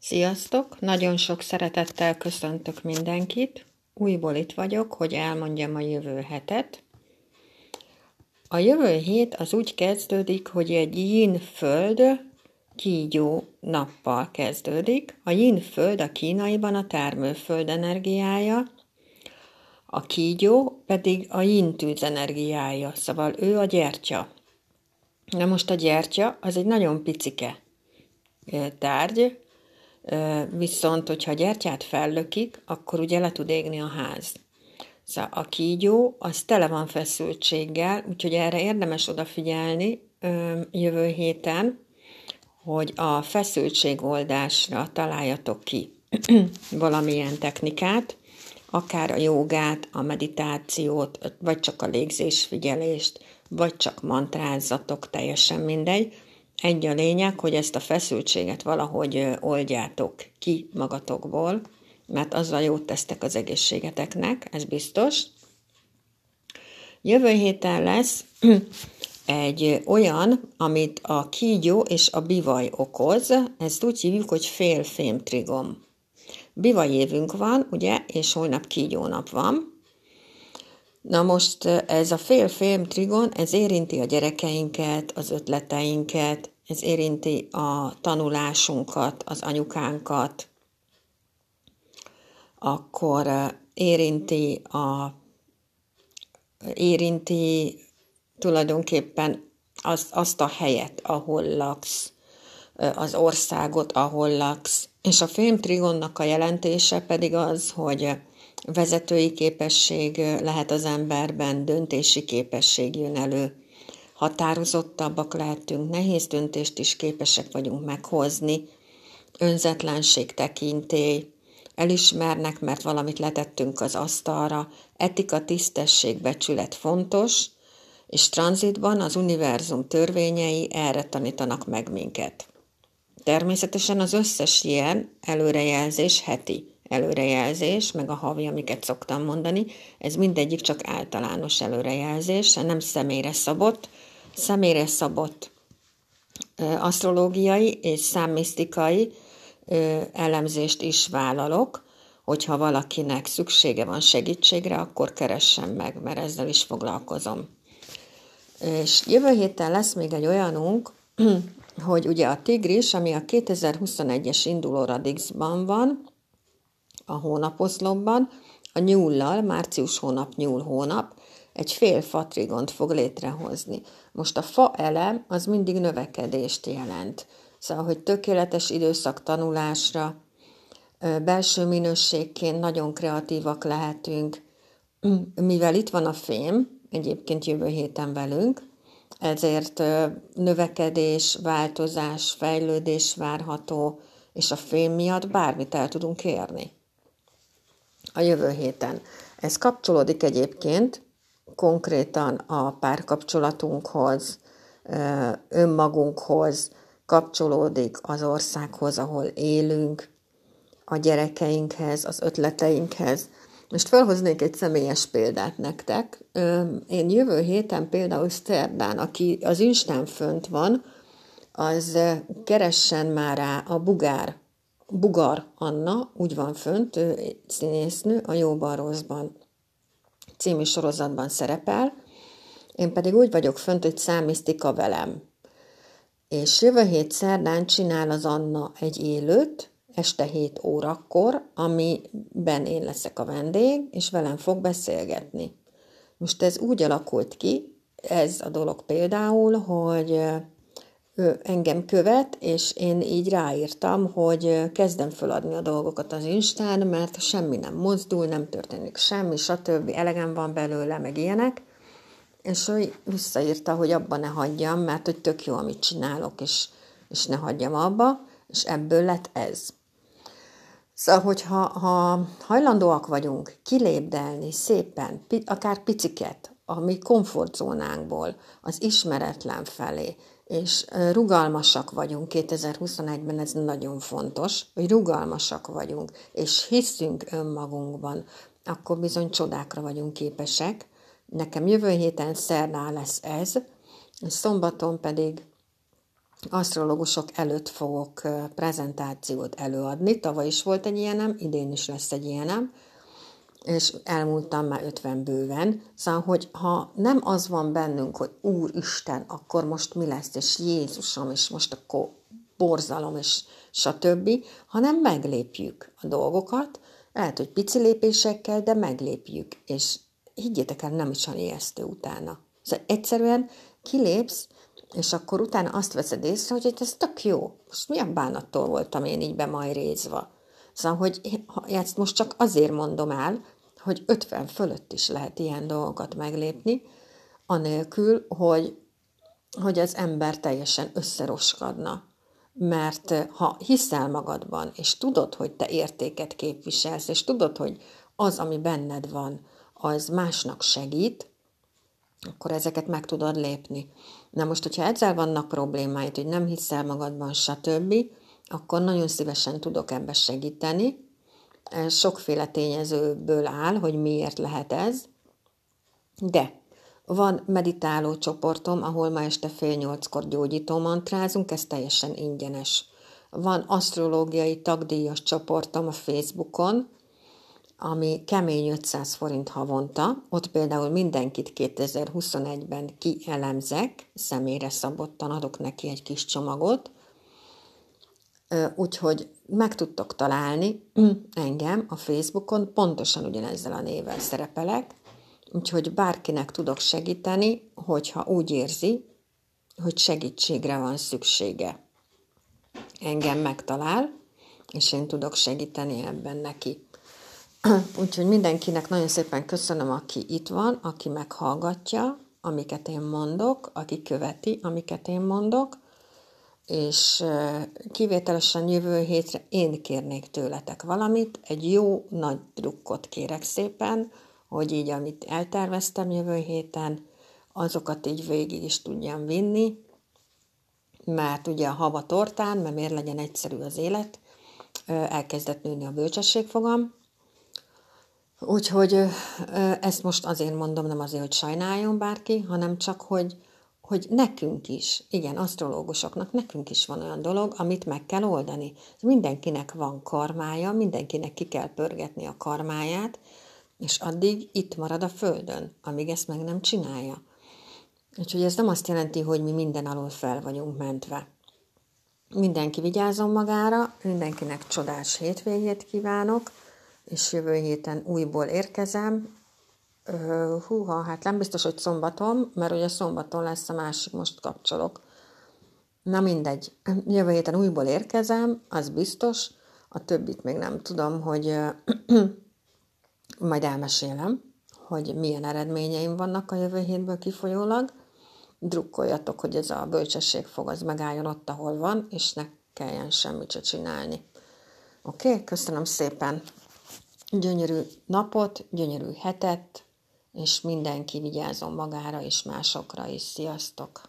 Sziasztok! Nagyon sok szeretettel köszöntök mindenkit. Újból itt vagyok, hogy elmondjam a jövő hetet. A jövő hét az úgy kezdődik, hogy egy yin föld kígyó nappal kezdődik. A yin föld a kínaiban a termőföld energiája, a kígyó pedig a yin tűz energiája, szóval ő a gyertya. Na most a gyertya az egy nagyon picike tárgy, viszont hogyha a gyertyát fellökik, akkor ugye le tud égni a ház. Szóval a kígyó az tele van feszültséggel, úgyhogy erre érdemes odafigyelni jövő héten, hogy a feszültségoldásra találjatok ki valamilyen technikát, akár a jogát, a meditációt, vagy csak a légzésfigyelést, vagy csak mantrázatok, teljesen mindegy, egy a lényeg, hogy ezt a feszültséget valahogy oldjátok ki magatokból, mert azzal jót tesztek az egészségeteknek, ez biztos. Jövő héten lesz egy olyan, amit a kígyó és a bivaj okoz, ezt úgy hívjuk, hogy félfém trigom. Bivaj évünk van, ugye, és holnap kígyónap van. Na most ez a fél-fém trigon, ez érinti a gyerekeinket, az ötleteinket, ez érinti a tanulásunkat, az anyukánkat, akkor érinti a érinti tulajdonképpen az, azt a helyet, ahol laksz, az országot, ahol laksz. És a filmtrigonnak a jelentése pedig az, hogy vezetői képesség lehet az emberben, döntési képesség jön elő, határozottabbak lehetünk, nehéz döntést is képesek vagyunk meghozni, önzetlenség tekintély, elismernek, mert valamit letettünk az asztalra, etika, tisztesség, becsület fontos, és tranzitban az univerzum törvényei erre tanítanak meg minket. Természetesen az összes ilyen előrejelzés heti előrejelzés, meg a havi, amiket szoktam mondani, ez mindegyik csak általános előrejelzés, nem személyre szabott. Személyre szabott asztrológiai és számmisztikai elemzést is vállalok, hogyha valakinek szüksége van segítségre, akkor keressen meg, mert ezzel is foglalkozom. És jövő héten lesz még egy olyanunk, hogy ugye a Tigris, ami a 2021-es induló Radixban van, a hónaposzlopban, a nyúllal, március hónap, nyúl hónap, egy fél fatrigont fog létrehozni. Most a fa elem az mindig növekedést jelent. Szóval, hogy tökéletes időszak tanulásra, belső minőségként nagyon kreatívak lehetünk, mivel itt van a fém, egyébként jövő héten velünk, ezért növekedés, változás, fejlődés várható, és a fém miatt bármit el tudunk érni a jövő héten. Ez kapcsolódik egyébként konkrétan a párkapcsolatunkhoz, önmagunkhoz, kapcsolódik az országhoz, ahol élünk, a gyerekeinkhez, az ötleteinkhez. Most felhoznék egy személyes példát nektek. Én jövő héten például Szterdán, aki az Instán fönt van, az keressen már rá a Bugár Bugar Anna, úgy van fönt, ő színésznő, a Jóban Rosszban című sorozatban szerepel, én pedig úgy vagyok fönt, hogy számisztika velem. És jövő hét szerdán csinál az Anna egy élőt, este 7 órakor, amiben én leszek a vendég, és velem fog beszélgetni. Most ez úgy alakult ki, ez a dolog például, hogy engem követ, és én így ráírtam, hogy kezdem feladni a dolgokat az Instán, mert semmi nem mozdul, nem történik semmi, stb. elegem van belőle, meg ilyenek. És ő visszaírta, hogy abba ne hagyjam, mert hogy tök jó, amit csinálok, és, és ne hagyjam abba, és ebből lett ez. Szóval, hogyha ha hajlandóak vagyunk kilépdelni szépen, akár piciket, a mi komfortzónánkból, az ismeretlen felé, és rugalmasak vagyunk 2021-ben, ez nagyon fontos, hogy rugalmasak vagyunk, és hiszünk önmagunkban, akkor bizony csodákra vagyunk képesek. Nekem jövő héten szerdán lesz ez, és szombaton pedig asztrológusok előtt fogok prezentációt előadni. Tavaly is volt egy ilyenem, idén is lesz egy ilyenem, és elmúltam már 50 bőven. Szóval, hogy ha nem az van bennünk, hogy Úristen, akkor most mi lesz, és Jézusom, és most akkor borzalom, és stb., hanem meglépjük a dolgokat, lehet, hogy pici lépésekkel, de meglépjük, és higgyétek el, nem is olyan ijesztő utána. Szóval egyszerűen kilépsz, és akkor utána azt veszed észre, hogy ez tök jó. Most milyen bánattól voltam én így bemajrézva. Szóval, hogy ezt most csak azért mondom el, hogy 50 fölött is lehet ilyen dolgokat meglépni, anélkül, hogy, hogy az ember teljesen összeroskadna. Mert eh, ha hiszel magadban, és tudod, hogy te értéket képviselsz, és tudod, hogy az, ami benned van, az másnak segít, akkor ezeket meg tudod lépni. Na most, hogyha ezzel vannak problémáid, hogy nem hiszel magadban, stb., akkor nagyon szívesen tudok ebbe segíteni. Sokféle tényezőből áll, hogy miért lehet ez, de van meditáló csoportom, ahol ma este fél nyolckor gyógyító mantrázunk, ez teljesen ingyenes. Van asztrológiai tagdíjas csoportom a Facebookon, ami kemény 500 forint havonta, ott például mindenkit 2021-ben kielemzek, személyre szabottan adok neki egy kis csomagot, úgyhogy meg tudtok találni engem a Facebookon, pontosan ugyanezzel a névvel szerepelek, úgyhogy bárkinek tudok segíteni, hogyha úgy érzi, hogy segítségre van szüksége. Engem megtalál, és én tudok segíteni ebben neki. Úgyhogy mindenkinek nagyon szépen köszönöm, aki itt van, aki meghallgatja, amiket én mondok, aki követi, amiket én mondok, és kivételesen jövő hétre én kérnék tőletek valamit, egy jó nagy drukkot kérek szépen, hogy így, amit elterveztem jövő héten, azokat így végig is tudjam vinni, mert ugye a hava tortán, mert miért legyen egyszerű az élet, elkezdett nőni a bölcsességfogam, Úgyhogy ezt most azért mondom, nem azért, hogy sajnáljon bárki, hanem csak, hogy, hogy nekünk is, igen, asztrológusoknak nekünk is van olyan dolog, amit meg kell oldani. Mindenkinek van karmája, mindenkinek ki kell pörgetni a karmáját, és addig itt marad a földön, amíg ezt meg nem csinálja. Úgyhogy ez nem azt jelenti, hogy mi minden alól fel vagyunk mentve. Mindenki vigyázzon magára, mindenkinek csodás hétvégét kívánok, és jövő héten újból érkezem. Húha, hát nem biztos, hogy szombaton, mert ugye szombaton lesz a másik, most kapcsolok. Na mindegy, jövő héten újból érkezem, az biztos, a többit még nem tudom, hogy majd elmesélem, hogy milyen eredményeim vannak a jövő hétből kifolyólag. Drukkoljatok, hogy ez a bölcsesség fog az megálljon ott, ahol van, és ne kelljen semmit se csinálni. Oké, okay? köszönöm szépen! gyönyörű napot, gyönyörű hetet, és mindenki vigyázzon magára és másokra is. Sziasztok!